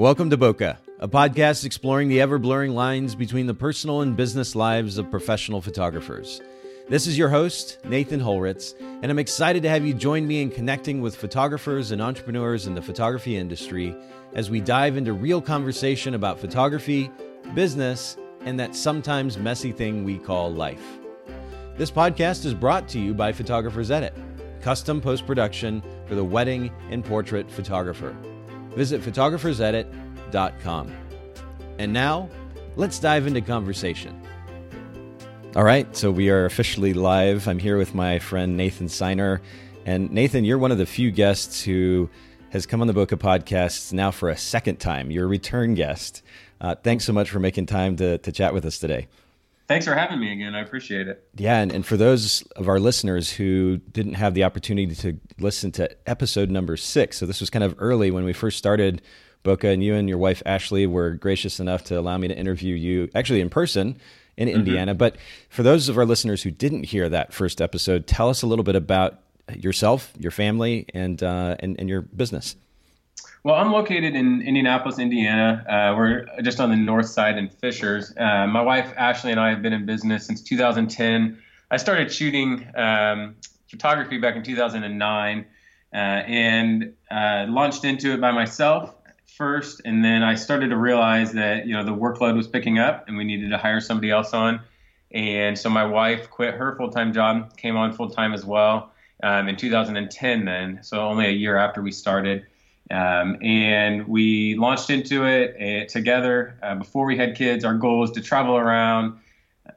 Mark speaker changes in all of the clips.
Speaker 1: Welcome to Bokeh, a podcast exploring the ever blurring lines between the personal and business lives of professional photographers. This is your host, Nathan Holritz, and I'm excited to have you join me in connecting with photographers and entrepreneurs in the photography industry as we dive into real conversation about photography, business, and that sometimes messy thing we call life. This podcast is brought to you by Photographers Edit, custom post production for the wedding and portrait photographer. Visit photographersedit.com. And now, let's dive into conversation. All right, so we are officially live. I'm here with my friend Nathan Seiner. And Nathan, you're one of the few guests who has come on the Bokeh podcast now for a second time. You're a return guest. Uh, thanks so much for making time to, to chat with us today.
Speaker 2: Thanks for having me again. I appreciate it.
Speaker 1: Yeah, and, and for those of our listeners who didn't have the opportunity to listen to episode number six, so this was kind of early when we first started Bokeh, and you and your wife Ashley were gracious enough to allow me to interview you actually in person in mm-hmm. Indiana. But for those of our listeners who didn't hear that first episode, tell us a little bit about yourself, your family, and uh, and, and your business.
Speaker 2: Well, I'm located in Indianapolis, Indiana. Uh, we're just on the north side in Fishers. Uh, my wife Ashley and I have been in business since 2010. I started shooting um, photography back in 2009 uh, and uh, launched into it by myself first, and then I started to realize that you know the workload was picking up and we needed to hire somebody else on. And so my wife quit her full-time job, came on full-time as well um, in 2010. Then, so only a year after we started. Um, and we launched into it uh, together uh, before we had kids. Our goal was to travel around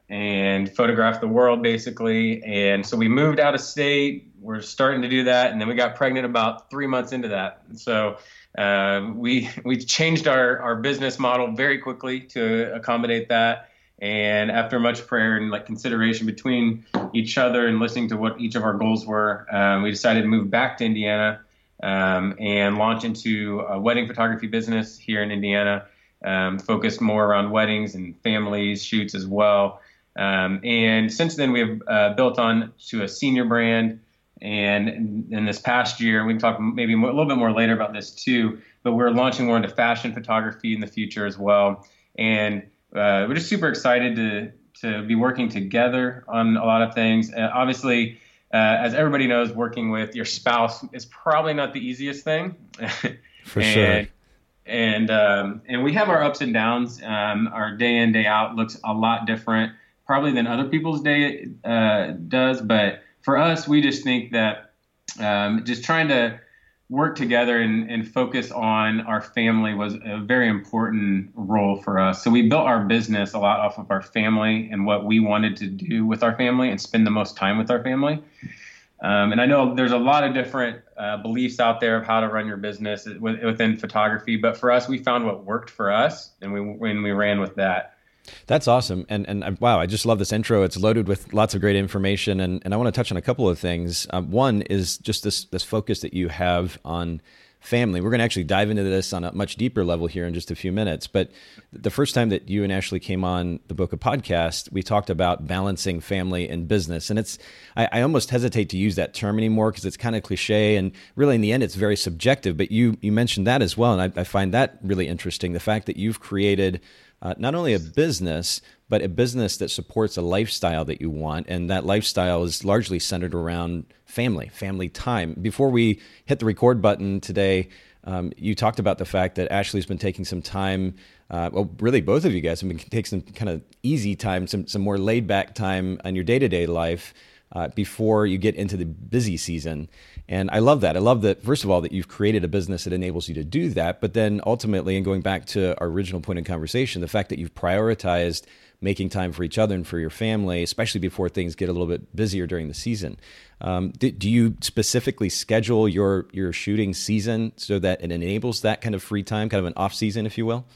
Speaker 2: and photograph the world, basically. And so we moved out of state. We're starting to do that, and then we got pregnant about three months into that. So uh, we we changed our our business model very quickly to accommodate that. And after much prayer and like consideration between each other and listening to what each of our goals were, um, we decided to move back to Indiana um, and launch into a wedding photography business here in Indiana, um, focused more around weddings and families, shoots as well. Um, and since then, we have uh, built on to a senior brand. And in, in, this past year, we can talk maybe more, a little bit more later about this too, but we're launching more into fashion photography in the future as well. And uh, we're just super excited to, to be working together on a lot of things. Uh, obviously, uh, as everybody knows, working with your spouse is probably not the easiest thing.
Speaker 1: For and, sure.
Speaker 2: And um, and we have our ups and downs. Um, our day in day out looks a lot different, probably than other people's day uh, does. But for us, we just think that um, just trying to work together and, and focus on our family was a very important role for us. So we built our business a lot off of our family and what we wanted to do with our family and spend the most time with our family. Um, and I know there's a lot of different uh, beliefs out there of how to run your business within photography, but for us, we found what worked for us, and we when we ran with that.
Speaker 1: That's awesome. And and uh, wow, I just love this intro. It's loaded with lots of great information. And, and I want to touch on a couple of things. Um, one is just this this focus that you have on family. We're going to actually dive into this on a much deeper level here in just a few minutes. But the first time that you and Ashley came on the Bokeh Podcast, we talked about balancing family and business. And it's, I, I almost hesitate to use that term anymore because it's kind of cliche. And really, in the end, it's very subjective. But you, you mentioned that as well. And I, I find that really interesting the fact that you've created uh, not only a business, but a business that supports a lifestyle that you want. And that lifestyle is largely centered around family, family time. Before we hit the record button today, um, you talked about the fact that Ashley's been taking some time. Uh, well, really, both of you guys have been taking some kind of easy time, some some more laid back time on your day to day life uh, before you get into the busy season. And I love that. I love that, first of all, that you've created a business that enables you to do that. But then ultimately, and going back to our original point of conversation, the fact that you've prioritized making time for each other and for your family, especially before things get a little bit busier during the season. Um, do, do, you specifically schedule your, your shooting season so that it enables that kind of free time, kind of an off season, if you will?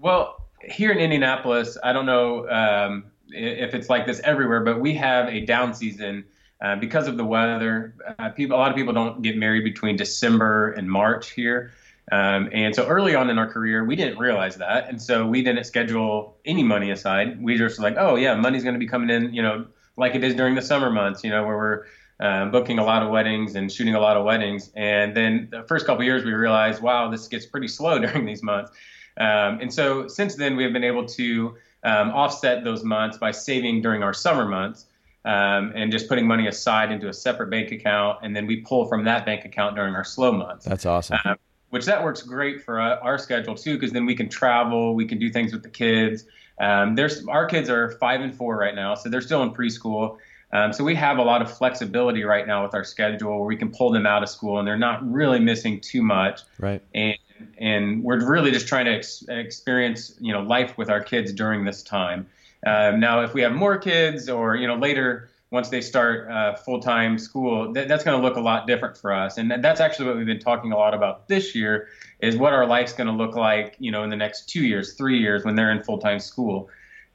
Speaker 2: Well, here in Indianapolis, I don't know um, if it's like this everywhere, but we have a down season uh, because of the weather. Uh, people, a lot of people don't get married between December and March here. Um, and so early on in our career, we didn't realize that, and so we didn't schedule any money aside. We just like, oh yeah, money's going to be coming in, you know, like it is during the summer months, you know, where we're uh, booking a lot of weddings and shooting a lot of weddings. And then the first couple years, we realized, wow, this gets pretty slow during these months. Um, and so since then, we have been able to um, offset those months by saving during our summer months. Um, and just putting money aside into a separate bank account, and then we pull from that bank account during our slow months.
Speaker 1: That's awesome. Uh,
Speaker 2: which that works great for uh, our schedule too, because then we can travel, we can do things with the kids. Um, there's our kids are five and four right now, so they're still in preschool. Um, so we have a lot of flexibility right now with our schedule where we can pull them out of school and they're not really missing too much.
Speaker 1: Right.
Speaker 2: And and we're really just trying to ex- experience you know life with our kids during this time. Um, now, if we have more kids or you know later once they start uh, full-time school, th- that's going to look a lot different for us. And that's actually what we've been talking a lot about this year is what our life's going to look like, you know, in the next two years, three years when they're in full-time school.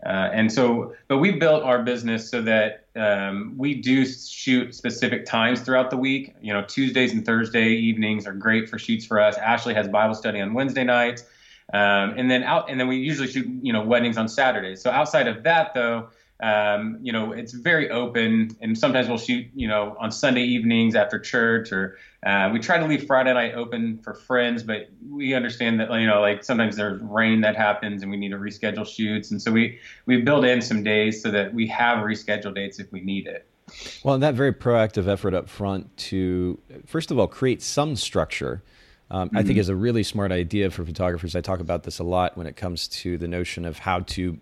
Speaker 2: Uh, and so, but we built our business so that um, we do shoot specific times throughout the week. You know, Tuesdays and Thursday evenings are great for shoots for us. Ashley has Bible study on Wednesday nights, um, and then out, and then we usually shoot you know weddings on Saturdays. So outside of that, though, um, you know, it's very open, and sometimes we'll shoot, you know, on Sunday evenings after church, or uh, we try to leave Friday night open for friends, but we understand that, you know, like sometimes there's rain that happens, and we need to reschedule shoots, and so we we build in some days so that we have rescheduled dates if we need it.
Speaker 1: Well, and that very proactive effort up front to first of all create some structure. Um, mm-hmm. I think mm-hmm. is a really smart idea for photographers. I talk about this a lot when it comes to the notion of how to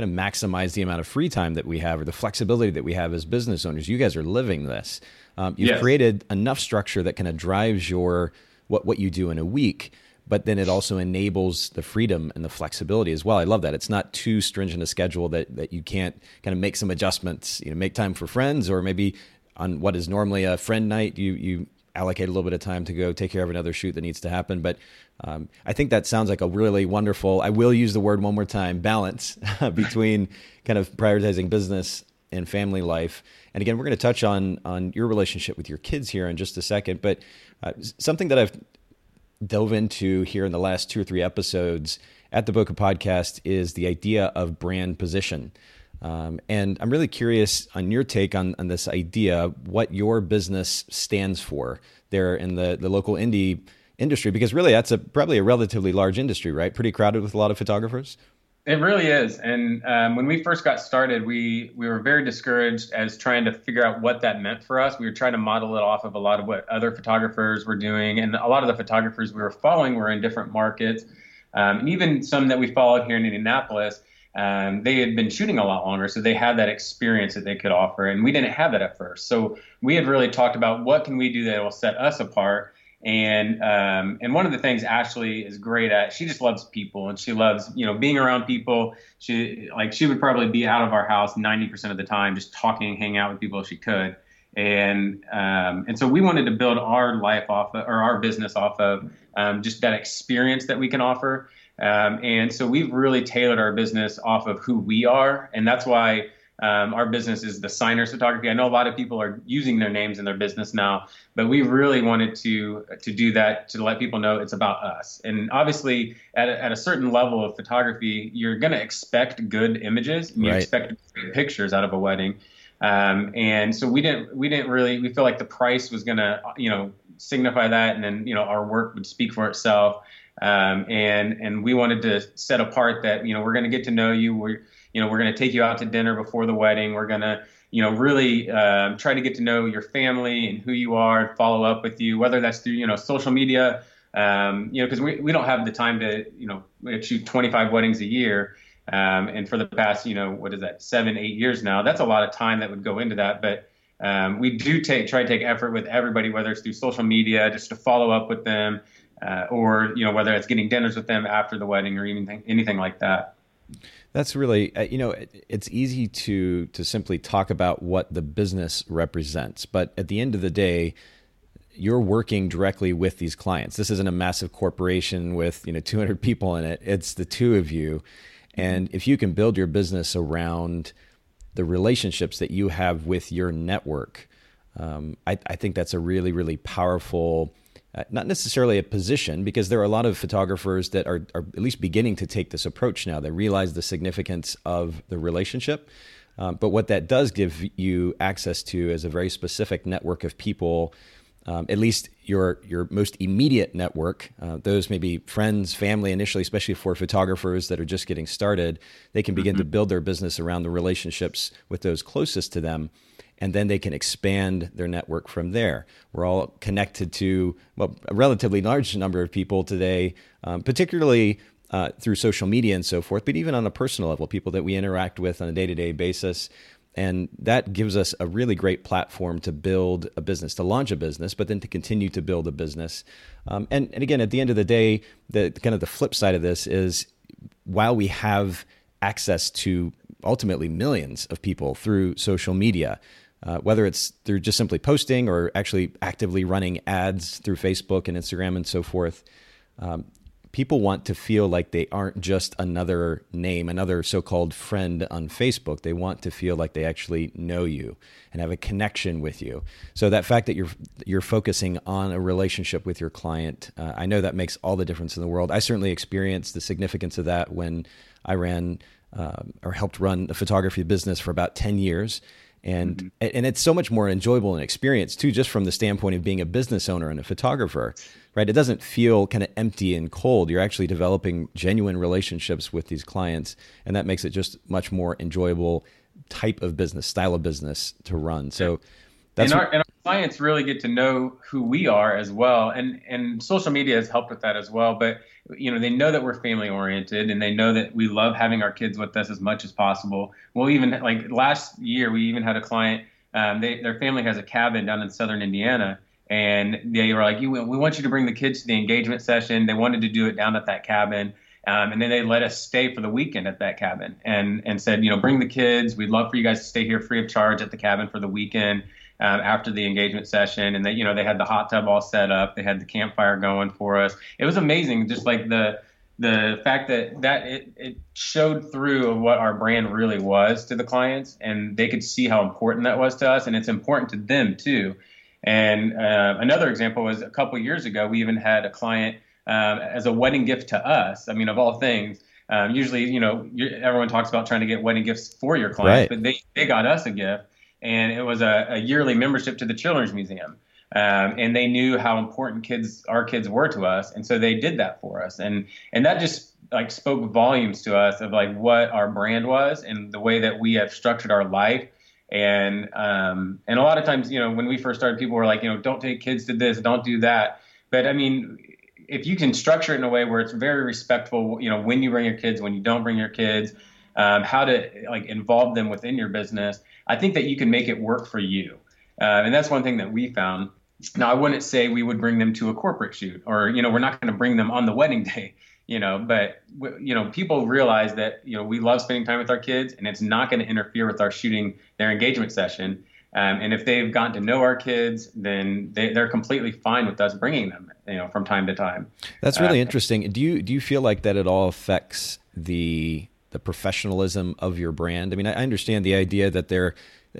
Speaker 1: kind of maximize the amount of free time that we have or the flexibility that we have as business owners. You guys are living this. Um, you've yes. created enough structure that kind of drives your what what you do in a week, but then it also enables the freedom and the flexibility as well. I love that. It's not too stringent a schedule that that you can't kind of make some adjustments. You know, make time for friends or maybe on what is normally a friend night, you you allocate a little bit of time to go take care of another shoot that needs to happen. But um, I think that sounds like a really wonderful, I will use the word one more time, balance between kind of prioritizing business and family life. And again, we're going to touch on on your relationship with your kids here in just a second. But uh, something that I've dove into here in the last two or three episodes at the Bokeh Podcast is the idea of brand position. Um, and I'm really curious on your take on, on this idea, what your business stands for there in the, the local Indy industry, because really that's a probably a relatively large industry, right? Pretty crowded with a lot of photographers.
Speaker 2: It really is. And um, when we first got started, we we were very discouraged as trying to figure out what that meant for us. We were trying to model it off of a lot of what other photographers were doing, and a lot of the photographers we were following were in different markets, um, and even some that we followed here in Indianapolis um, they had been shooting a lot longer, so they had that experience that they could offer, and we didn't have that at first. So we had really talked about what can we do that will set us apart. And um, and one of the things Ashley is great at, she just loves people, and she loves you know being around people. She like she would probably be out of our house 90% of the time, just talking, hanging out with people if she could. And um, and so we wanted to build our life off of, or our business off of um, just that experience that we can offer. Um, and so we've really tailored our business off of who we are. And that's why um, our business is the Seiners Photography. I know a lot of people are using their names in their business now, but we really wanted to to do that to let people know it's about us. And obviously, at a, at a certain level of photography, you're going to expect good images. And you right. expect pictures out of a wedding. Um, and so we didn't we didn't really we feel like the price was going to you know signify that, and then you know our work would speak for itself. Um, and and we wanted to set apart that you know we're going to get to know you. We're you know we're going to take you out to dinner before the wedding. We're going to you know really um, try to get to know your family and who you are, and follow up with you, whether that's through you know social media. Um, you know, because we, we don't have the time to, you know, shoot 25 weddings a year. Um, and for the past, you know, what is that, seven, eight years now, that's a lot of time that would go into that. But um, we do take try to take effort with everybody, whether it's through social media, just to follow up with them, uh, or you know whether it's getting dinners with them after the wedding or anything anything like that.
Speaker 1: That's really uh, you know it, it's easy to to simply talk about what the business represents, but at the end of the day, you're working directly with these clients. This isn't a massive corporation with you know 200 people in it. It's the two of you, and if you can build your business around the relationships that you have with your network, um, I, I think that's a really really powerful uh, not necessarily a position, because there are a lot of photographers that are, are at least beginning to take this approach now. They realize the significance of the relationship. Um, but what that does give you access to is a very specific network of people. Um, at least your your most immediate network, uh, those may be friends, family initially, especially for photographers that are just getting started, they can begin mm-hmm. to build their business around the relationships with those closest to them and then they can expand their network from there. We're all connected to well, a relatively large number of people today, um, particularly uh, through social media and so forth, but even on a personal level, people that we interact with on a day to day basis. And that gives us a really great platform to build a business, to launch a business, but then to continue to build a business. Um, and, and again, at the end of the day, the kind of the flip side of this is while we have access to ultimately millions of people through social media, uh, whether it's through just simply posting or actually actively running ads through Facebook and Instagram and so forth. Um, people want to feel like they aren't just another name, another so called friend on Facebook. They want to feel like they actually know you and have a connection with you. So that fact that you're you're focusing on a relationship with your client, uh, I know that makes all the difference in the world. I certainly experienced the significance of that when I ran uh, or helped run a photography business for about 10 years and mm-hmm. and it's so much more enjoyable and experience too just from the standpoint of being a business owner and a photographer right? It doesn't feel kind of empty and cold. You're actually developing genuine relationships with these clients and that makes it just much more enjoyable type of business style of business to run. So
Speaker 2: that's and our, our clients really get to know who we are as well. And and social media has helped with that as well. But you know they know that we're family oriented and they know that we love having our kids with us as much as possible. We'll even like last year we even had a client um, they, their family has a cabin down in southern indiana and they were like we want you to bring the kids to the engagement session. They wanted to do it down at that cabin um, and then they let us stay for the weekend at that cabin and and said you know bring the kids. We'd love for you guys to stay here free of charge at the cabin for the weekend um, after the engagement session, and they, you know, they had the hot tub all set up. They had the campfire going for us. It was amazing, just like the the fact that that it, it showed through of what our brand really was to the clients, and they could see how important that was to us, and it's important to them too. And uh, another example was a couple years ago, we even had a client um, as a wedding gift to us. I mean, of all things. Um, usually, you know, everyone talks about trying to get wedding gifts for your clients, right. but they, they got us a gift and it was a, a yearly membership to the Children's Museum. Um, and they knew how important kids our kids were to us, and so they did that for us, and and that just like spoke volumes to us of like what our brand was and the way that we have structured our life. And um, and a lot of times, you know, when we first started, people were like, you know, don't take kids to this, don't do that. But I mean, if you can structure it in a way where it's very respectful, you know, when you bring your kids, when you don't bring your kids, um, how to like involve them within your business, I think that you can make it work for you. Uh, and that's one thing that we found. Now, I wouldn't say we would bring them to a corporate shoot or, you know, we're not going to bring them on the wedding day, you know, but, you know, people realize that, you know, we love spending time with our kids and it's not going to interfere with our shooting their engagement session. Um, and if they've gotten to know our kids, then they, are completely fine with us bringing them, you know, from time to time.
Speaker 1: That's really uh, interesting. Do you do you feel like that it all affects the the professionalism of your brand? I mean, I understand the idea that they're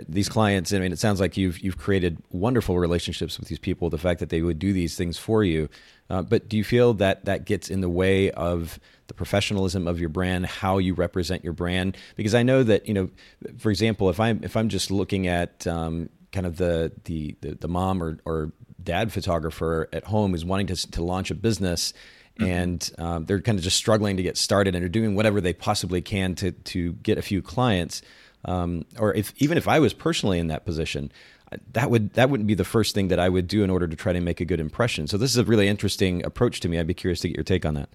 Speaker 1: these clients. I mean, it sounds like you've you've created wonderful relationships with these people. The fact that they would do these things for you, uh, but do you feel that that gets in the way of the professionalism of your brand, how you represent your brand? Because I know that you know, for example, if I'm if I'm just looking at um, kind of the, the the the mom or or dad photographer at home who's wanting to to launch a business Mm-hmm. and um, they're kind of just struggling to get started and are doing whatever they possibly can to to get a few clients. Um, or if even if I was personally in that position, that would that wouldn't be the first thing that I would do in order to try to make a good impression. So this is a really interesting approach to me. I'd be curious to get your take on that.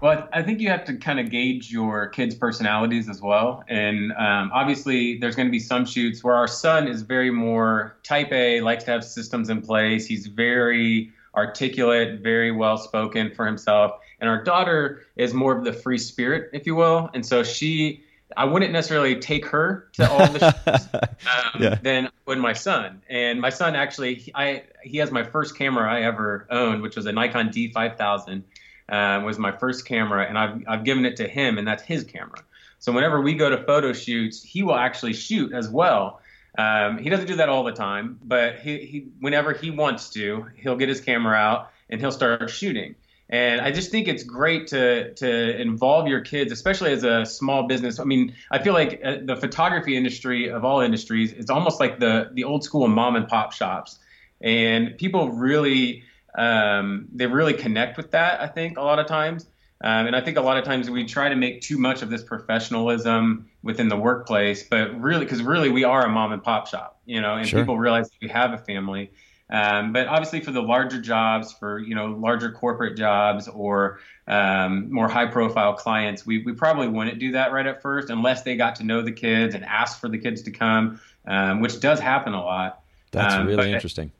Speaker 2: Well, I think you have to kind of gauge your kids' personalities as well. And um, obviously, there's going to be some shoots where our son is very more type A, likes to have systems in place. He's very articulate, very well spoken for himself. And our daughter is more of the free spirit, if you will. And so she, I wouldn't necessarily take her to all the shows um, yeah. than would my son. And my son actually, I he has my first camera I ever owned, which was a Nikon D5000. Um, was my first camera, and I've I've given it to him, and that's his camera. So whenever we go to photo shoots, he will actually shoot as well. Um, he doesn't do that all the time, but he, he, whenever he wants to, he'll get his camera out and he'll start shooting. And I just think it's great to to involve your kids, especially as a small business. I mean, I feel like uh, the photography industry of all industries, it's almost like the the old school mom and pop shops, and people really um, they really connect with that. I think a lot of times. Um, and I think a lot of times we try to make too much of this professionalism within the workplace, but really, because really we are a mom and pop shop, you know, and sure. people realize we have a family. Um, but obviously, for the larger jobs, for you know larger corporate jobs or um, more high-profile clients, we, we probably wouldn't do that right at first unless they got to know the kids and ask for the kids to come, um, which does happen a lot.
Speaker 1: That's um, really but, interesting.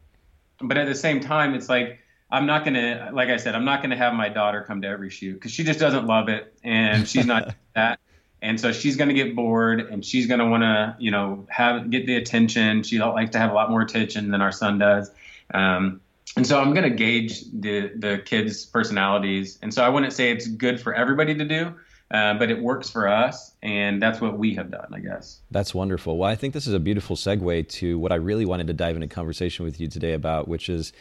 Speaker 2: But at the same time, it's like I'm not gonna, like I said, I'm not gonna have my daughter come to every shoot because she just doesn't love it and she's not that. And so she's going to get bored and she's going to want to, you know, have get the attention. She likes to have a lot more attention than our son does. Um, and so I'm going to gauge the the kids' personalities. And so I wouldn't say it's good for everybody to do, uh, but it works for us, and that's what we have done, I guess.
Speaker 1: That's wonderful. Well, I think this is a beautiful segue to what I really wanted to dive into conversation with you today about, which is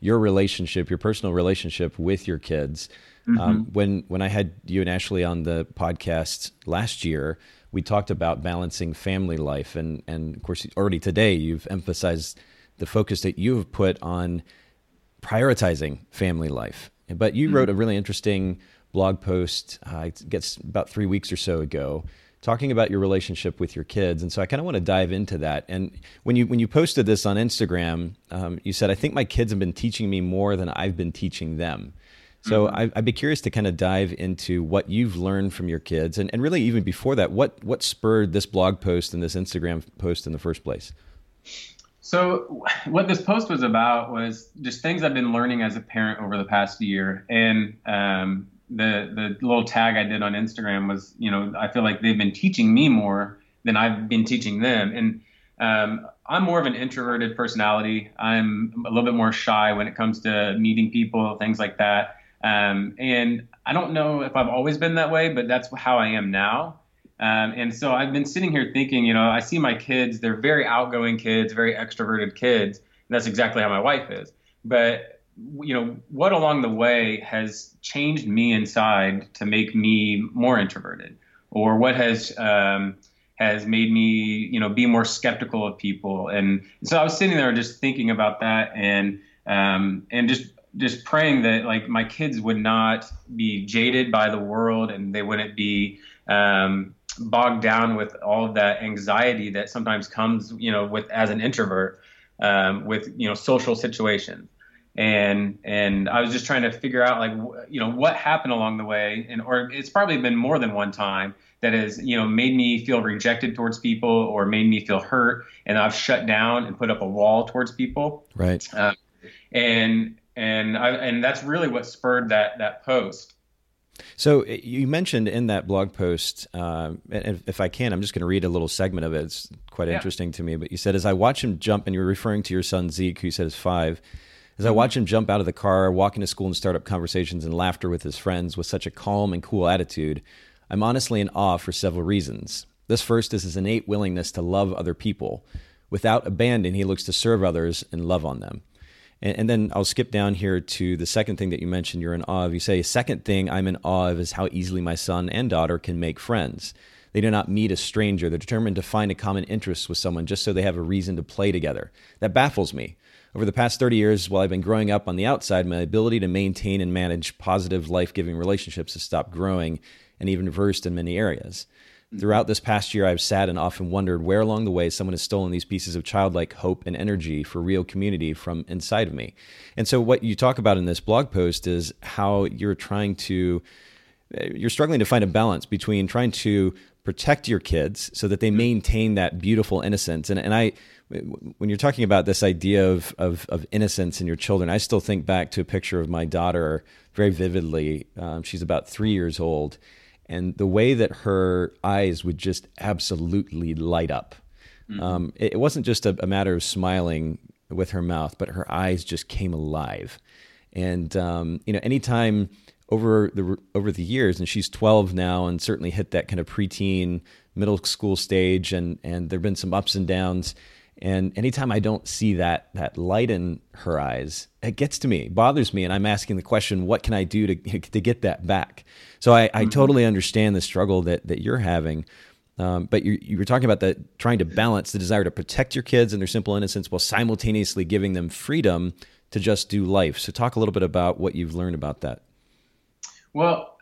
Speaker 1: your relationship, your personal relationship with your kids. Mm-hmm. Um, when when I had you and Ashley on the podcast last year, we talked about balancing family life, and and of course, already today you've emphasized the focus that you have put on prioritizing family life. But you mm-hmm. wrote a really interesting blog post, uh, it gets about three weeks or so ago, talking about your relationship with your kids. And so I kind of want to dive into that. And when you when you posted this on Instagram, um, you said, "I think my kids have been teaching me more than I've been teaching them." So mm-hmm. I, would be curious to kind of dive into what you've learned from your kids, and, and really even before that, what what spurred this blog post and this Instagram post in the first place.
Speaker 2: So what this post was about was just things I've been learning as a parent over the past year, and um, the the little tag I did on Instagram was, you know, I feel like they've been teaching me more than I've been teaching them, and um, I'm more of an introverted personality. I'm a little bit more shy when it comes to meeting people, things like that. Um, and I don't know if I've always been that way, but that's how I am now. Um, and so I've been sitting here thinking, you know, I see my kids, they're very outgoing kids, very extroverted kids. And that's exactly how my wife is. But, you know, what along the way has changed me inside to make me more introverted? Or what has, um, has made me, you know, be more skeptical of people? And so I was sitting there just thinking about that and, um, and just just praying that like my kids would not be jaded by the world and they wouldn't be um, bogged down with all of that anxiety that sometimes comes you know with as an introvert um, with you know social situations and and I was just trying to figure out like you know what happened along the way and or it's probably been more than one time that has you know made me feel rejected towards people or made me feel hurt and I've shut down and put up a wall towards people
Speaker 1: right
Speaker 2: um, and and I, and that's really what spurred that that post.
Speaker 1: So you mentioned in that blog post, uh, and if I can, I'm just going to read a little segment of it. It's quite yeah. interesting to me. But you said, as I watch him jump, and you're referring to your son Zeke, who said is five. As I watch him jump out of the car, walk into school and start up conversations and laughter with his friends with such a calm and cool attitude, I'm honestly in awe for several reasons. This first is his innate willingness to love other people. Without abandon, he looks to serve others and love on them. And, and, then I'll skip down here to the second thing that you mentioned you're in awe of. You say, second thing I'm in awe of is how easily my son and daughter can make friends. They do not meet a stranger. They're determined to find a common interest with someone just so they have a reason to play together. That baffles me. Over the past 30 years, while I've been growing up on the outside, my ability to maintain and manage positive, life giving relationships has stopped growing and even reversed in many areas. Mm-hmm. Throughout this past year, I've sat and often wondered where along the way someone has stolen these pieces of childlike hope and energy for real community from inside of me. And so, what you talk about in this blog post is how you're trying to, eh, you're struggling to find a balance between trying to protect your kids so that they maintain that beautiful innocence. And, and I, when you're talking about this idea of, of, of innocence in your children, I still think back to a picture of my daughter very vividly. Um, she's about three years old and the way that her eyes would just absolutely light up. Mm-hmm. Um, it, it, wasn't just a, a, matter of smiling with her mouth, but her eyes just came alive. And um, you know, anytime over the over the years, and she's 12 now, and certainly hit that kind of preteen, middle school stage, and and there've been some ups and downs. And anytime I don't see that that light in her eyes, it gets to me, it bothers me, and I'm asking the question, what can I do to to get that back? So I, I mm-hmm. totally understand the struggle that that you're having. Um, but you, you were talking about that trying to balance the desire to protect your kids and their simple innocence while simultaneously giving them freedom to just do life. So talk a little bit about what you've learned about that.
Speaker 2: Well,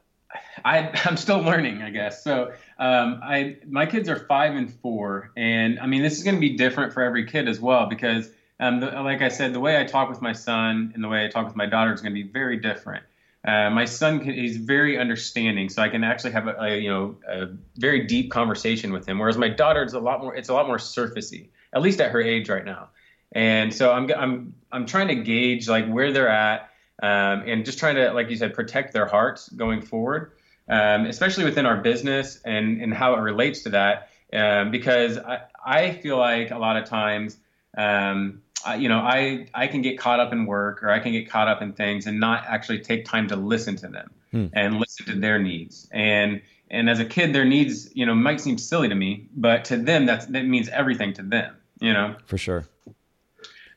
Speaker 2: I, I'm still learning, I guess. So um, I my kids are five and four, and I mean this is going to be different for every kid as well because, um, the, like I said, the way I talk with my son and the way I talk with my daughter is going to be very different. Uh, my son can, he's very understanding, so I can actually have a, a, you know a very deep conversation with him. Whereas my daughter is a lot more it's a lot more surfacey, at least at her age right now. And so I'm I'm I'm trying to gauge like where they're at, um, and just trying to like you said protect their hearts going forward um, especially within our business and, and how it relates to that. Um, because I, I feel like a lot of times, um, I, you know, I, I can get caught up in work or I can get caught up in things and not actually take time to listen to them hmm. and listen to their needs. And, and as a kid, their needs, you know, might seem silly to me, but to them, that's, that means everything to them, you know?
Speaker 1: For sure.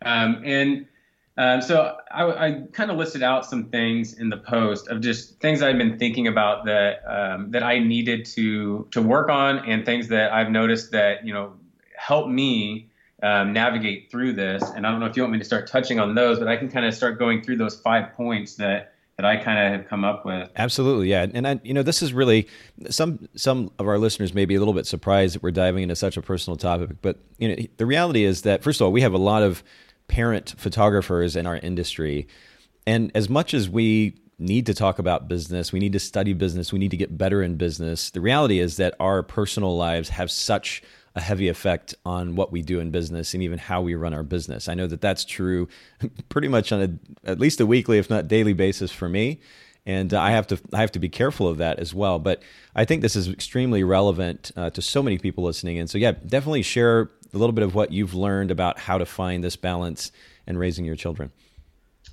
Speaker 2: Um, and, um, so I, I kind of listed out some things in the post of just things I've been thinking about that um, that I needed to to work on, and things that I've noticed that you know help me um, navigate through this. And I don't know if you want me to start touching on those, but I can kind of start going through those five points that that I kind of have come up with.
Speaker 1: Absolutely, yeah. And I, you know, this is really some some of our listeners may be a little bit surprised that we're diving into such a personal topic, but you know, the reality is that first of all, we have a lot of parent photographers in our industry. And as much as we need to talk about business, we need to study business, we need to get better in business, the reality is that our personal lives have such a heavy effect on what we do in business and even how we run our business. I know that that's true pretty much on a at least a weekly if not daily basis for me and I have to I have to be careful of that as well. But I think this is extremely relevant uh, to so many people listening, and so yeah, definitely share a little bit of what you've learned about how to find this balance in raising your children.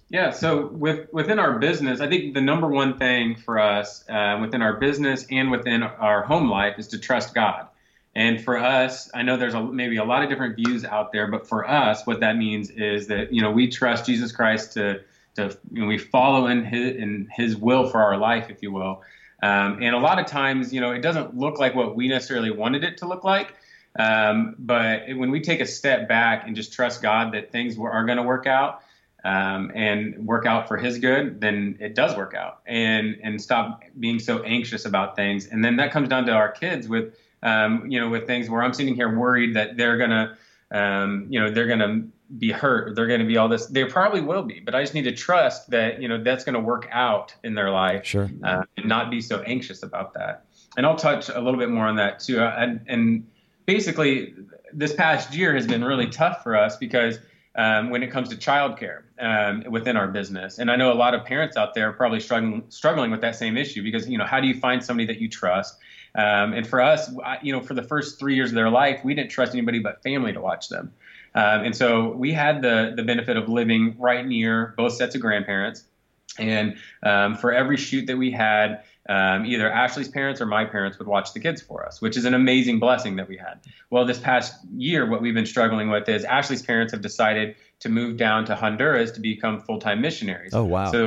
Speaker 2: Yeah, so with within our business, I think the number one thing for us uh, within our business and within our home life is to trust God. And for us, I know there's a, maybe a lot of different views out there, but for us, what that means is that you know we trust Jesus Christ to to you know, we follow in his in His will for our life, if you will. Um, and a lot of times, you know, it doesn't look like what we necessarily wanted it to look like. Um, but when we take a step back and just trust God that things are going to work out um, and work out for His good, then it does work out. And and stop being so anxious about things. And then that comes down to our kids with, um, you know, with things where I'm sitting here worried that they're gonna, um, you know, they're gonna be hurt. They're going to be all this. They probably will be, but I just need to trust that you know that's going to work out in their life.
Speaker 1: Sure.
Speaker 2: Uh, and not be so anxious about that. And I'll touch a little bit more on that too. And, and basically, this past year has been really tough for us because um, when it comes to childcare um, within our business, and I know a lot of parents out there are probably struggling struggling with that same issue because you know how do you find somebody that you trust? Um, and for us, you know, for the first three years of their life, we didn't trust anybody but family to watch them. Um, and so we had the the benefit of living right near both sets of grandparents. And um, for every shoot that we had, um, either Ashley's parents or my parents would watch the kids for us, which is an amazing blessing that we had. Well, this past year, what we've been struggling with is Ashley's parents have decided to move down to Honduras to become full time missionaries.
Speaker 1: Oh wow!
Speaker 2: So,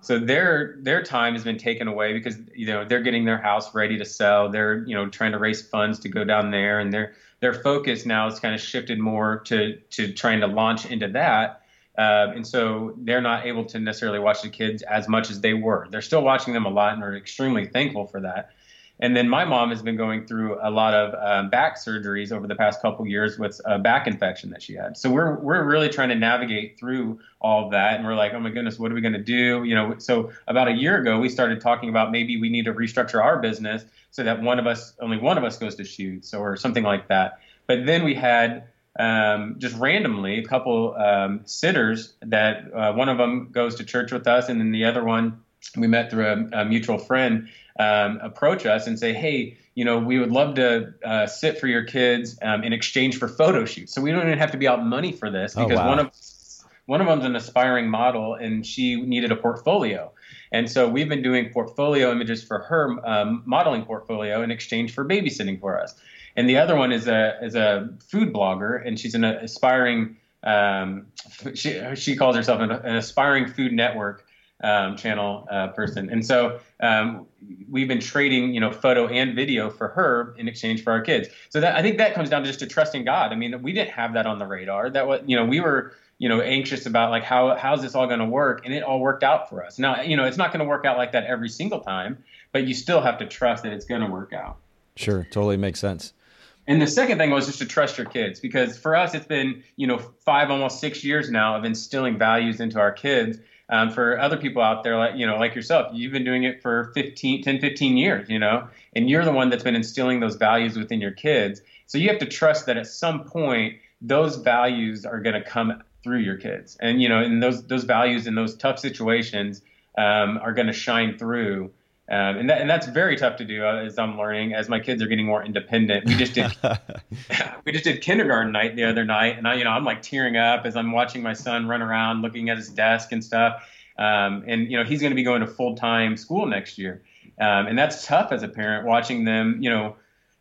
Speaker 2: so their their time has been taken away because you know they're getting their house ready to sell. They're you know trying to raise funds to go down there, and they're their focus now has kind of shifted more to to trying to launch into that. Uh, and so they're not able to necessarily watch the kids as much as they were. They're still watching them a lot and are extremely thankful for that. And then my mom has been going through a lot of um, back surgeries over the past couple years with a back infection that she had. So we're we're really trying to navigate through all of that, and we're like, oh my goodness, what are we going to do? You know, so about a year ago, we started talking about maybe we need to restructure our business so that one of us, only one of us, goes to shoots or something like that. But then we had um, just randomly a couple um, sitters that uh, one of them goes to church with us, and then the other one we met through a, a mutual friend um, approach us and say, hey, you know, we would love to uh, sit for your kids um, in exchange for photo shoots. So we don't even have to be out money for this oh, because oh, wow. one of one of them's an aspiring model and she needed a portfolio. And so we've been doing portfolio images for her um, modeling portfolio in exchange for babysitting for us. And the other one is a is a food blogger, and she's an aspiring. Um, she she calls herself an, an aspiring food network um, channel uh, person, and so um, we've been trading, you know, photo and video for her in exchange for our kids. So that I think that comes down to just to trusting God. I mean, we didn't have that on the radar. That was, you know, we were you know anxious about like how how's this all going to work and it all worked out for us now you know it's not going to work out like that every single time but you still have to trust that it's going to work out
Speaker 1: sure totally makes sense
Speaker 2: and the second thing was just to trust your kids because for us it's been you know five almost six years now of instilling values into our kids. Um, for other people out there like you know like yourself you've been doing it for 15 10 15 years you know and you're the one that's been instilling those values within your kids. So you have to trust that at some point those values are going to come through your kids. And you know and those those values in those tough situations um, are going to shine through um, and, that, and that's very tough to do uh, as I'm learning as my kids are getting more independent. We just did we just did kindergarten night the other night, and I you know I'm like tearing up as I'm watching my son run around looking at his desk and stuff. Um, and you know he's going to be going to full time school next year, um, and that's tough as a parent watching them. You know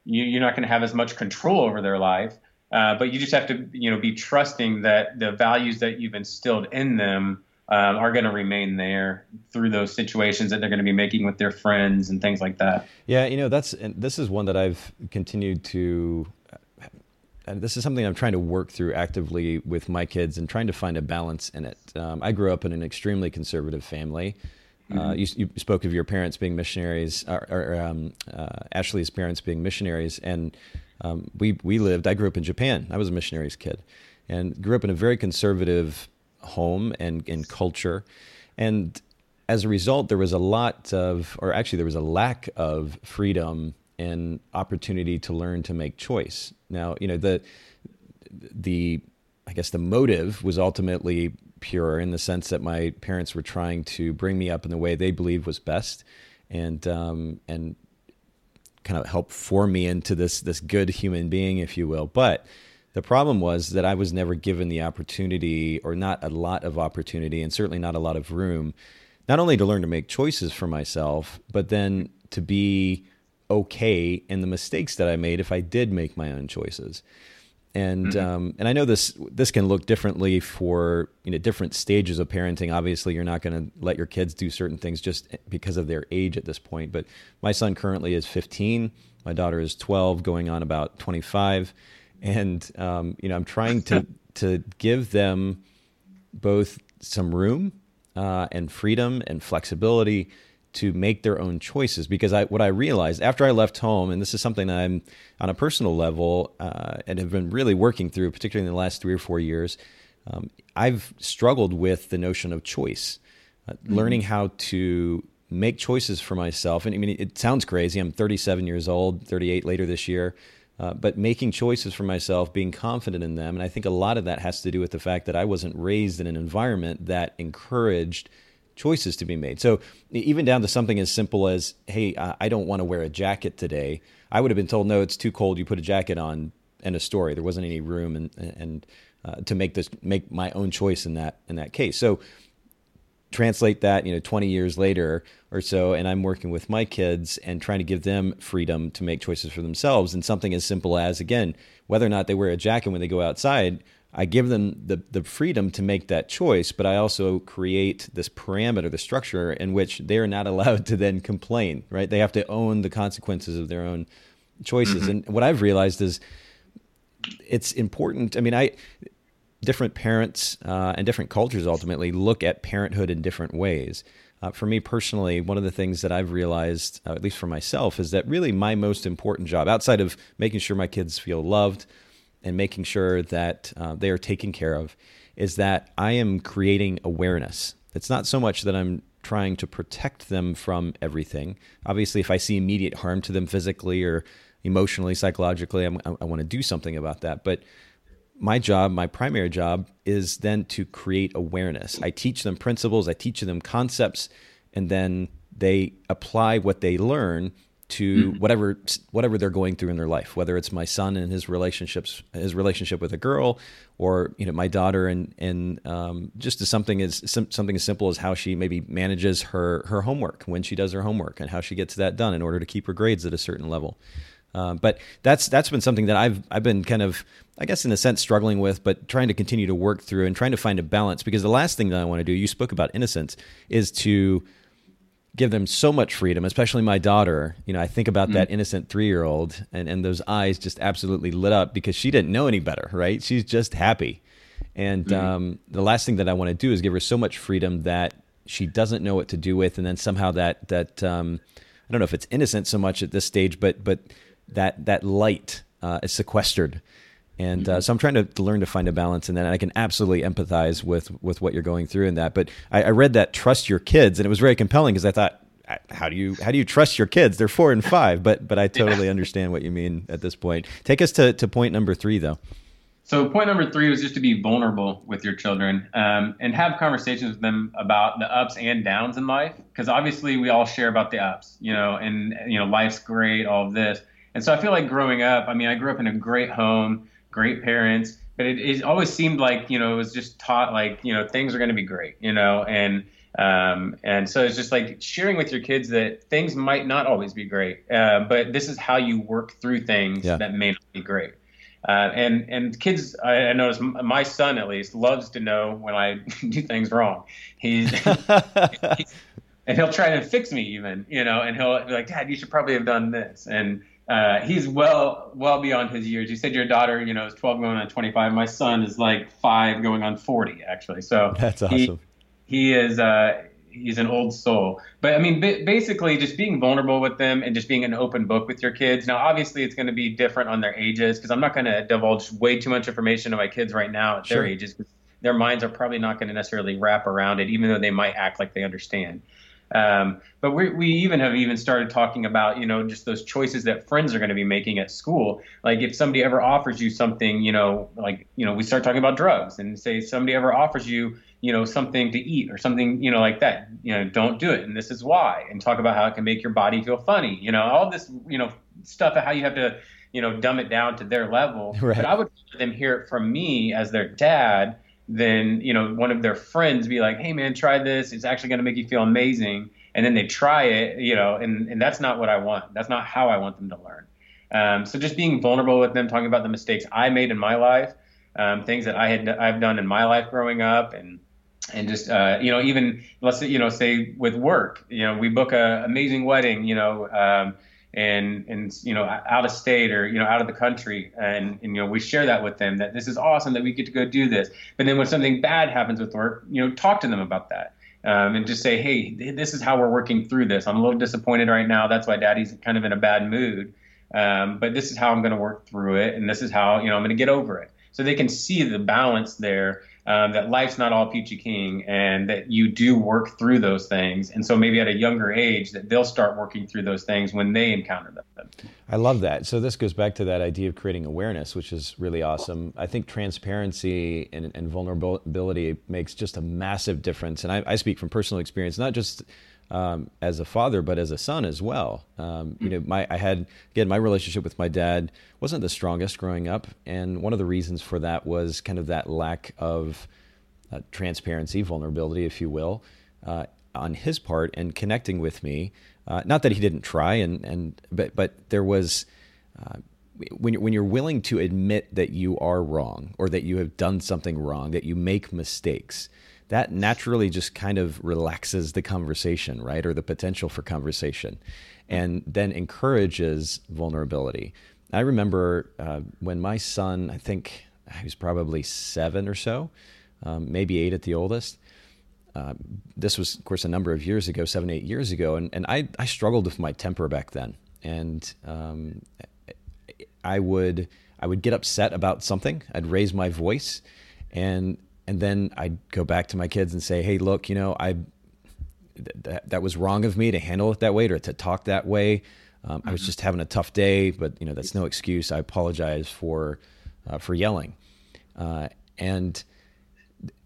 Speaker 2: you, are not going to have as much control over their life, uh, but you just have to you know be trusting that the values that you've instilled in them um, are going to remain there through those situations that they're going to be making with their friends and things like that.
Speaker 1: Yeah, you know, that's this is one that I've continued to. And this is something I'm trying to work through actively with my kids and trying to find a balance in it. Um, I grew up in an extremely conservative family. Uh, mm-hmm. Uh, you, you, spoke of your parents being missionaries, or, or um, uh, Ashley's parents being missionaries, and um, we we lived. I grew up in Japan. I was a missionary's kid, and grew up in a very conservative home and, and culture. And as a result, there was a lot of, or actually, there was a lack of freedom and opportunity to learn to make choice. Now, you know, the, the, I guess the motive was ultimately pure in the sense that my parents were trying to bring me up in the way they believed was best and, um, and kind of help form me into this, this good human being, if you will. But, the problem was that I was never given the opportunity, or not a lot of opportunity, and certainly not a lot of room, not only to learn to make choices for myself, but then to be okay in the mistakes that I made if I did make my own choices. And mm-hmm. um, and I know this this can look differently for you know different stages of parenting. Obviously, you're not going to let your kids do certain things just because of their age at this point. But my son currently is 15. My daughter is 12, going on about 25 and um, you know I'm trying to to give them both some room uh, and freedom and flexibility to make their own choices. Because I what I realized after I left home and this is something I'm on a personal level uh, and have been really working through particularly in the last three or four years um, I've struggled with the notion of choice uh, mm-hmm. learning how to make choices for myself. And I mean it sounds crazy. I'm 37 years old 38 later this year uh, but making choices for myself, being confident in them. And I think a lot of that has to do with the fact that I wasn't raised in an environment that encouraged choices to be made. So even down to something as simple as, hey, I don't want to wear a jacket today. I would have been told, no, it's too cold. You put a jacket on. And a story. There wasn't any room and and uh, to make this make my own choice in that in that case. So translate that, you know, 20 years later or so, and I'm working with my kids and trying to give them freedom to make choices for themselves. And something as simple as, again, whether or not they wear a jacket when they go outside, I give them the, the freedom to make that choice, but I also create this parameter, the structure in which they're not allowed to then complain, right? They have to own the consequences of their own choices. Mm-hmm. And what I've realized is it's important. I mean, I different parents uh, and different cultures ultimately look at parenthood in different ways. Uh, for me personally, one of the things that I've realized, uh, at least for myself, is that really my most important job, outside of making sure my kids feel loved and making sure that uh, they are taken care of, is that I am creating awareness. It's not so much that I'm trying to protect them from everything. Obviously, if I see immediate harm to them physically or emotionally, psychologically, I'm, i want to do something about that. But my job, my primary job, is then to create awareness. I teach them principles, I teach them concepts, and then they apply what they learn to mm-hmm. whatever whatever they're going through in their life. Whether it's my son and his relationships, his relationship with a girl, or you know my daughter and and um, just as something as something as simple as how she maybe manages her her homework when she does her homework and how she gets that done in order to keep her grades at a certain level. Uh, but that's that's been something that I've I've been kind of I guess in a sense struggling with, but trying to continue to work through and trying to find a balance. Because the last thing that I want to do, you spoke about innocence, is to give them so much freedom, especially my daughter. You know, I think about mm. that innocent three year old and, and those eyes just absolutely lit up because she didn't know any better, right? She's just happy. And mm. um, the last thing that I want to do is give her so much freedom that she doesn't know what to do with, and then somehow that that um, I don't know if it's innocent so much at this stage, but but that that light uh, is sequestered. And uh, mm-hmm. so I'm trying to, to, learn to find a balance, and then I can absolutely empathize with with what you're going through in that. But I, I read that trust your kids, and it was very compelling because I thought, how do you how do you trust your kids? They're four and five, but but I totally yeah. understand what you mean at this point. Take us to to point number three, though.
Speaker 2: So point number three was just to be vulnerable with your children um, and have conversations with them about the ups and downs in life, because obviously we all share about the ups, you know, and you know life's great, all of this. And so I feel like growing up, I mean, I grew up in a great home, great parents, but it, it always seemed like you know it was just taught like you know things are going to be great, you know, and um, and so it's just like sharing with your kids that things might not always be great, uh, but this is how you work through things yeah. that may not be great. Uh, and and kids, I, I notice my son at least loves to know when I do things wrong. He's, he's, and he'll try to fix me even, you know, and he'll be like, Dad, you should probably have done this. And uh, he's well well beyond his years. You said your daughter, you know, is 12 going on 25. My son is like five going on 40 actually. So
Speaker 1: that's awesome.
Speaker 2: He, he is. Uh, he's an old soul. But I mean, basically, just being vulnerable with them and just being an open book with your kids. Now, obviously, it's going to be different on their ages because I'm not going to divulge way too much information to my kids right now at sure. their ages because their minds are probably not going to necessarily wrap around it, even though they might act like they understand. Um, but we, we even have even started talking about, you know, just those choices that friends are going to be making at school. Like if somebody ever offers you something, you know, like, you know, we start talking about drugs and say somebody ever offers you, you know, something to eat or something, you know, like that, you know, don't do it. And this is why, and talk about how it can make your body feel funny, you know, all this, you know, stuff, how you have to, you know, dumb it down to their level. Right. But I would let them hear it from me as their dad than, you know, one of their friends be like, hey man, try this. It's actually going to make you feel amazing. And then they try it, you know, and, and that's not what I want. That's not how I want them to learn. Um, so just being vulnerable with them, talking about the mistakes I made in my life, um, things that I had I've done in my life growing up, and and just uh, you know even let's say you know say with work you know we book a amazing wedding you know um, and and you know out of state or you know out of the country. And, and you know we share that with them that this is awesome that we get to go do this. But then when something bad happens with work you know talk to them about that um, and just say hey this is how we're working through this. I'm a little disappointed right now. That's why daddy's kind of in a bad mood um, but this is how i'm going to work through it and this is how you know i'm going to get over it. So they can see the balance there um, that life's not all peachy king and that you do work through those things. And so maybe at a younger age that they'll start working through those things when they encounter them.
Speaker 1: I love that. So this goes back to that idea of creating awareness, which is really awesome. I think transparency and, and vulnerability makes just a massive difference. And I, I speak from personal experience, not just um, as a father, but as a son as well. Um, you know, my I had again my relationship with my dad wasn't the strongest growing up, and one of the reasons for that was kind of that lack of uh, transparency, vulnerability, if you will, uh, on his part, and connecting with me. Uh, not that he didn't try, and and but but there was. Uh, when when you're willing to admit that you are wrong or that you have done something wrong, that you make mistakes, that naturally just kind of relaxes the conversation, right? Or the potential for conversation, and then encourages vulnerability. I remember uh, when my son, I think he was probably seven or so, um, maybe eight at the oldest. Uh, this was, of course, a number of years ago, seven, eight years ago, and, and I, I struggled with my temper back then. And um, I would I would get upset about something. I'd raise my voice, and and then I'd go back to my kids and say, "Hey, look, you know, I th- that was wrong of me to handle it that way or to talk that way. Um, mm-hmm. I was mm-hmm. just having a tough day, but you know, that's no excuse. I apologize for uh, for yelling." Uh, and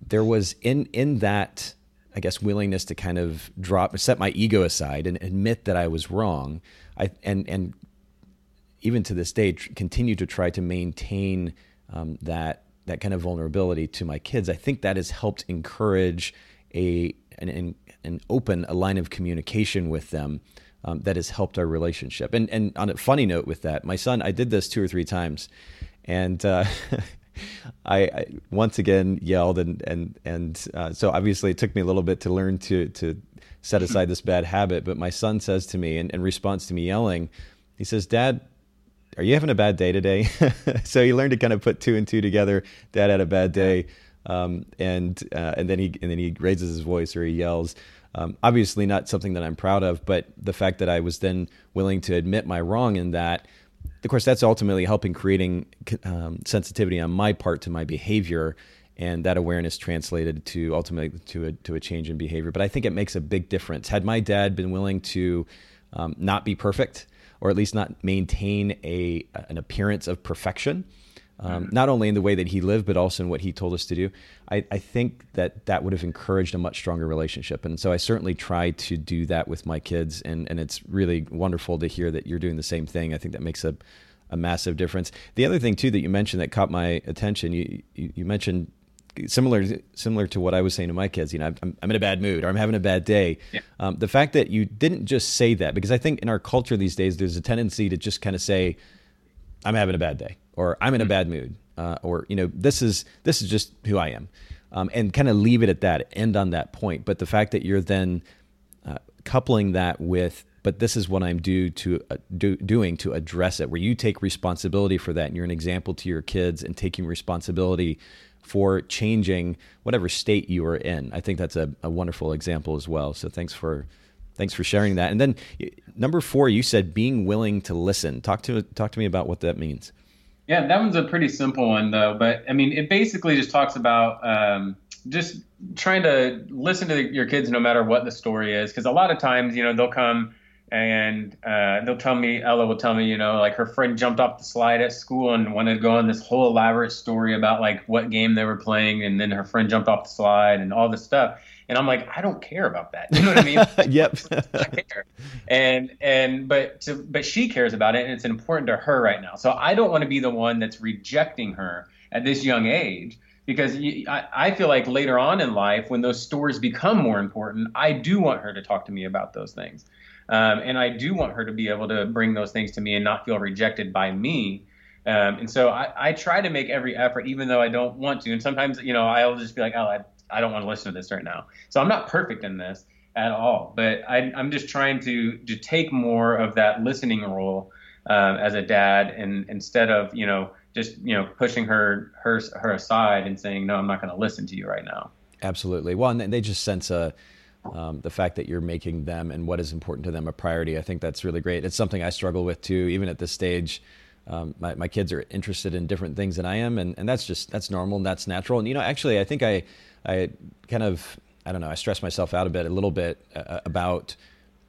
Speaker 1: there was in in that, I guess, willingness to kind of drop, set my ego aside, and admit that I was wrong. I and and even to this day, continue to try to maintain um, that that kind of vulnerability to my kids, I think that has helped encourage a an, an open a line of communication with them um, that has helped our relationship. And and on a funny note with that, my son, I did this two or three times, and. Uh, I, I, once again yelled and and and uh, so obviously it took me a little bit to learn to to set aside this bad habit. But my son says to me in, in response to me yelling, he says, "Dad, are you having a bad day today?" so he learned to kind of put two and two together. Dad had a bad day, um, and uh, and then he and then he raises his voice or he yells. Um, obviously, not something that I'm proud of, but the fact that I was then willing to admit my wrong in that, of course, that's ultimately helping creating um, sensitivity on my part to my behavior, and that awareness translated to ultimately to a to a change in behavior. But I think it makes a big difference. Had my dad been willing to um, not be perfect, or at least not maintain a an appearance of perfection, um, not only in the way that he lived, but also in what he told us to do. I, I, think that that would have encouraged a much stronger relationship. And so I certainly try to do that with my kids. And, and it's really wonderful to hear that you're doing the same thing. I think that makes a, a massive difference. The other thing, too, that you mentioned that caught my attention, you, you, you mentioned similar similar to what I was saying to my kids. You know, I'm, I'm in a bad mood or I'm having a bad day. Yeah. Um, the fact that you didn't just say that, because I think in our culture these days, there's a tendency to just kind of say, I'm having a bad day or I'm in a mm-hmm. bad mood, uh, or you know, this is this is just who I am, um, and kind of leave it at that, end on that point. But the fact that you're then uh, coupling that with, but this is what I'm due to uh, do, doing to address it, where you take responsibility for that, and you're an example to your kids and taking responsibility for changing whatever state you are in. I think that's a, a wonderful example as well. So thanks for thanks for sharing that. And then number four, you said being willing to listen. Talk to talk to me about what that means.
Speaker 2: Yeah, that one's a pretty simple one though. But I mean, it basically just talks about um, just trying to listen to your kids no matter what the story is. Because a lot of times, you know, they'll come and uh, they'll tell me, Ella will tell me, you know, like her friend jumped off the slide at school and wanted to go on this whole elaborate story about like what game they were playing, and then her friend jumped off the slide and all this stuff. And I'm like, I don't care about that. You know what I mean?
Speaker 1: yep.
Speaker 2: I care. And and but to, but she cares about it, and it's important to her right now. So I don't want to be the one that's rejecting her at this young age because I, I feel like later on in life, when those stories become more important, I do want her to talk to me about those things. Um, and I do want her to be able to bring those things to me and not feel rejected by me. Um, and so I, I, try to make every effort, even though I don't want to. And sometimes, you know, I'll just be like, oh, I, I don't want to listen to this right now. So I'm not perfect in this at all, but I, am just trying to to take more of that listening role um, as a dad, and instead of you know just you know pushing her her her aside and saying no, I'm not going to listen to you right now.
Speaker 1: Absolutely. Well, and they just sense a. Um, the fact that you're making them and what is important to them a priority, I think that's really great. It's something I struggle with too, even at this stage. Um, my, my kids are interested in different things than I am, and, and that's just that's normal and that's natural. And you know, actually, I think I I kind of I don't know I stressed myself out a bit a little bit uh, about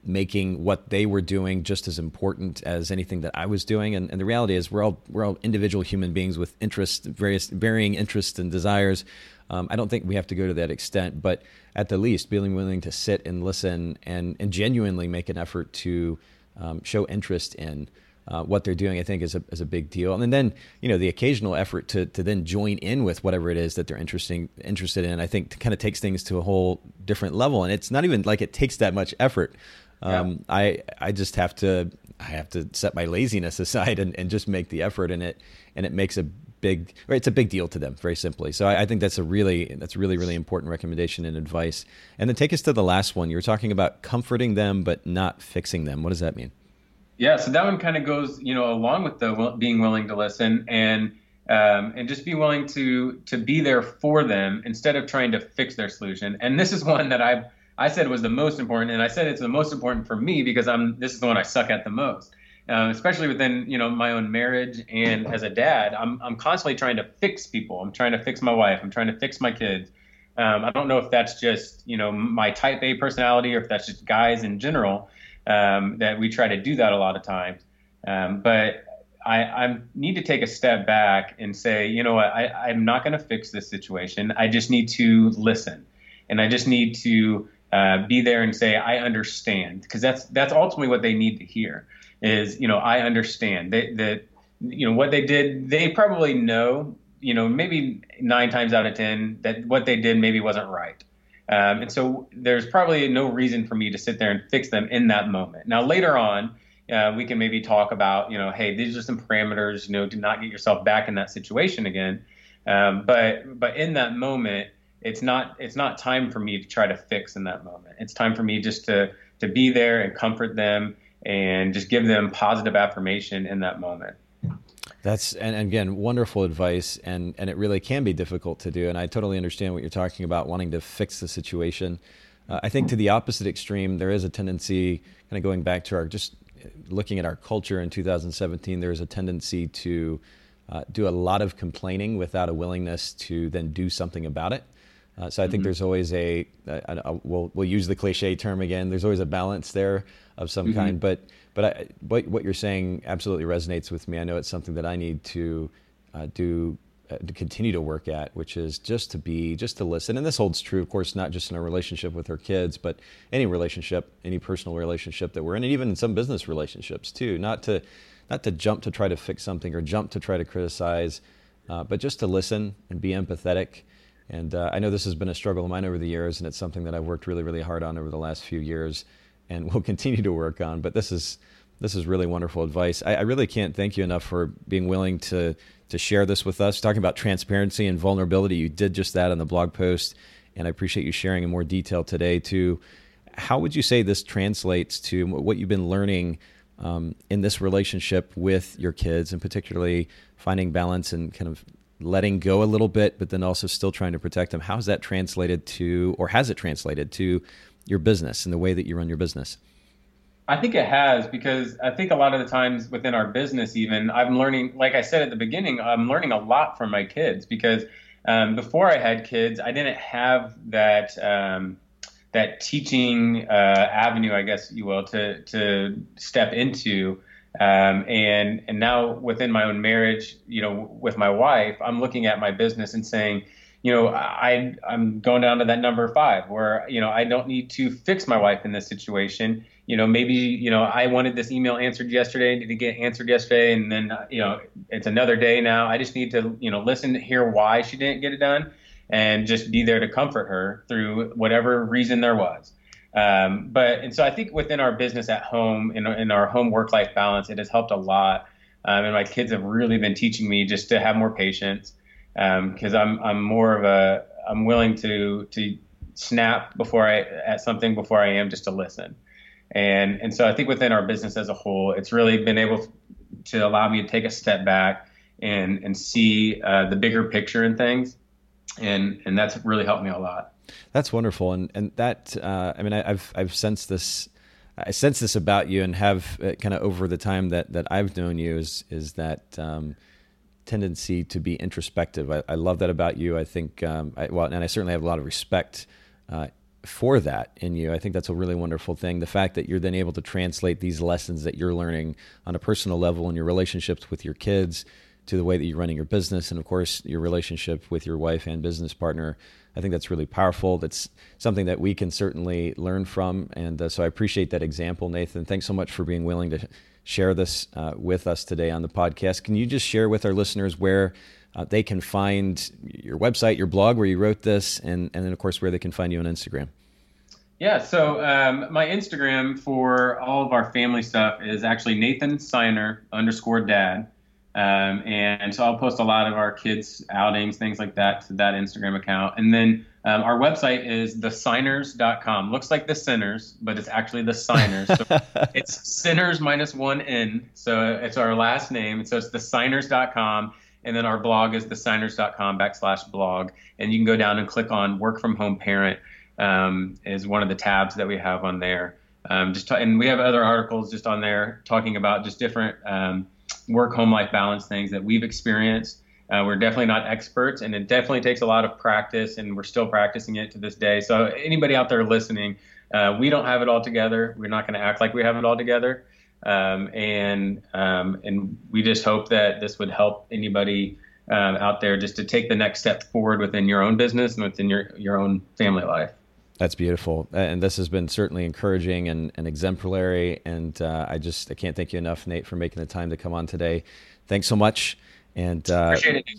Speaker 1: making what they were doing just as important as anything that I was doing. And, and, the reality is, we're all we're all individual human beings with interests, various varying interests and desires. Um, I don't think we have to go to that extent, but at the least, being willing to sit and listen and and genuinely make an effort to um, show interest in uh, what they're doing, I think, is a, is a big deal. And then, you know, the occasional effort to, to then join in with whatever it is that they're interesting, interested in, I think kind of takes things to a whole different level. And it's not even like it takes that much effort. Um, yeah. I, I just have to, I have to set my laziness aside and, and just make the effort in it. And it makes a big, it's a big deal to them, very simply. So I, I think that's a really, that's really, really important recommendation and advice. And then take us to the last one. You were talking about comforting them, but not fixing them. What does that mean?
Speaker 2: Yeah, so that one kind of goes, you know, along with the being willing to listen and um, and just be willing to to be there for them instead of trying to fix their solution. And this is one that I I said was the most important, and I said it's the most important for me because I'm this is the one I suck at the most. Uh, especially within you know my own marriage and as a dad, I'm I'm constantly trying to fix people. I'm trying to fix my wife. I'm trying to fix my kids. Um, I don't know if that's just you know my type A personality or if that's just guys in general um, that we try to do that a lot of times. Um, but I, I, need to take a step back and say, you know what, I, am not going to fix this situation. I just need to listen, and I just need to uh, be there and say, I understand, because that's that's ultimately what they need to hear. Is you know, I understand that that you know what they did. They probably know, you know, maybe nine times out of ten that what they did maybe wasn't right. Um, and so there's probably no reason for me to sit there and fix them in that moment. Now, later on, uh, we can maybe talk about, you know, hey, these are some parameters, you know, to not get yourself back in that situation again. Um, but but in that moment, it's not it's not time for me to try to fix in that moment. It's time for me just to to be there and comfort them and just give them positive affirmation in that moment.
Speaker 1: That's and again wonderful advice, and and it really can be difficult to do. And I totally understand what you're talking about, wanting to fix the situation. Uh, I think to the opposite extreme, there is a tendency, kind of going back to our just looking at our culture in 2017. There is a tendency to uh, do a lot of complaining without a willingness to then do something about it. Uh, so I think mm-hmm. there's always a, a, a, a, we'll we'll use the cliche term again. There's always a balance there of some mm-hmm. kind, but but I, what, what you're saying absolutely resonates with me. I know it's something that I need to uh, do uh, to continue to work at, which is just to be, just to listen. And this holds true, of course, not just in a relationship with our kids, but any relationship, any personal relationship that we're in, and even in some business relationships too. Not to, not to jump to try to fix something or jump to try to criticize, uh, but just to listen and be empathetic. And uh, I know this has been a struggle of mine over the years, and it's something that I've worked really, really hard on over the last few years and we'll continue to work on. But this is this is really wonderful advice. I, I, really can't thank you enough for being willing to to share this with us. Talking about transparency and vulnerability, you did just that on the blog post, and I appreciate you sharing in more detail today too. How would you say this translates to what you've been learning um, in this relationship with your kids, and particularly finding balance and kind of letting go a little bit, but then also still trying to protect them? How's that translated to, or has it translated to your business and the way that you run your business?
Speaker 2: I think it has because I think a lot of the times within our business, even I'm learning, like I said at the beginning, I'm learning a lot from my kids because um, before I had kids, I didn't have that um, that teaching uh, avenue, I guess you will, to to step into. Um, and and now within my own marriage, you know, with my wife, I'm looking at my business and saying, you know, I I'm going down to that number five where you know I don't need to fix my wife in this situation. You know, maybe you know I wanted this email answered yesterday, need to get answered yesterday, and then you know it's another day now. I just need to you know listen, to hear why she didn't get it done, and just be there to comfort her through whatever reason there was. Um, but and so I think within our business at home, in, in our home work life balance, it has helped a lot. Um, and my kids have really been teaching me just to have more patience because um, I'm I'm more of a I'm willing to to snap before I at something before I am just to listen, and and so I think within our business as a whole, it's really been able to allow me to take a step back and and see uh, the bigger picture in things, and and that's really helped me a lot.
Speaker 1: That's wonderful, and and that uh, I mean I, have I've sensed this. I sense this about you, and have uh, kind of over the time that, that I've known you is is that um, tendency to be introspective. I, I love that about you. I think, um, I, well, and I certainly have a lot of respect uh, for that in you. I think that's a really wonderful thing. The fact that you're then able to translate these lessons that you're learning on a personal level in your relationships with your kids to the way that you're running your business, and of course, your relationship with your wife and business partner. I think that's really powerful. That's something that we can certainly learn from. And uh, so I appreciate that example, Nathan. Thanks so much for being willing to share this uh, with us today on the podcast. Can you just share with our listeners where uh, they can find your website, your blog, where you wrote this, and, and then, of course, where they can find you on Instagram?
Speaker 2: Yeah, so um, my Instagram for all of our family stuff is actually Nathan Seiner underscore dad. Um, and so I'll post a lot of our kids' outings, things like that, to that Instagram account. And then um, our website is theseiners.com. Looks like the sinners, but it's actually the Seiners. So it's sinners minus one N. So it's our last name. So it's theseiners.com. And then our blog is theseiners.com backslash blog. And you can go down and click on work from home parent um, is one of the tabs that we have on there. Um, just and we have other articles just on there talking about just different um, work home life balance things that we've experienced uh, we're definitely not experts, and it definitely takes a lot of practice, and we're still practicing it to this day. So, anybody out there listening, uh, we don't have it all together. We're not going to act like we have it all together, um, and um, and we just hope that this would help anybody um, out there just to take the next step forward within your own business and within your your own family life.
Speaker 1: That's beautiful, and this has been certainly encouraging and, and exemplary. And uh, I just I can't thank you enough, Nate, for making the time to come on today. Thanks so much And uh,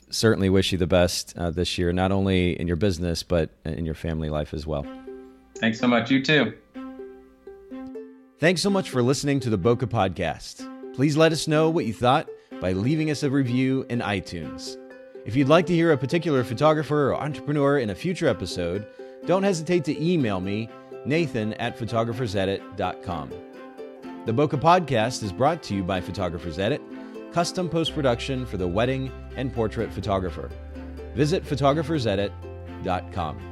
Speaker 1: certainly wish you the best uh, this year, not only in your business, but in your family life as well.
Speaker 2: Thanks so much. You too.
Speaker 1: Thanks so much for listening to the Bokeh Podcast. Please let us know what you thought by leaving us a review in iTunes. If you'd like to hear a particular photographer or entrepreneur in a future episode, don't hesitate to email me, nathan at photographersedit.com. The Bokeh Podcast is brought to you by Photographers Edit, custom post production for the wedding and portrait photographer. Visit photographersedit.com.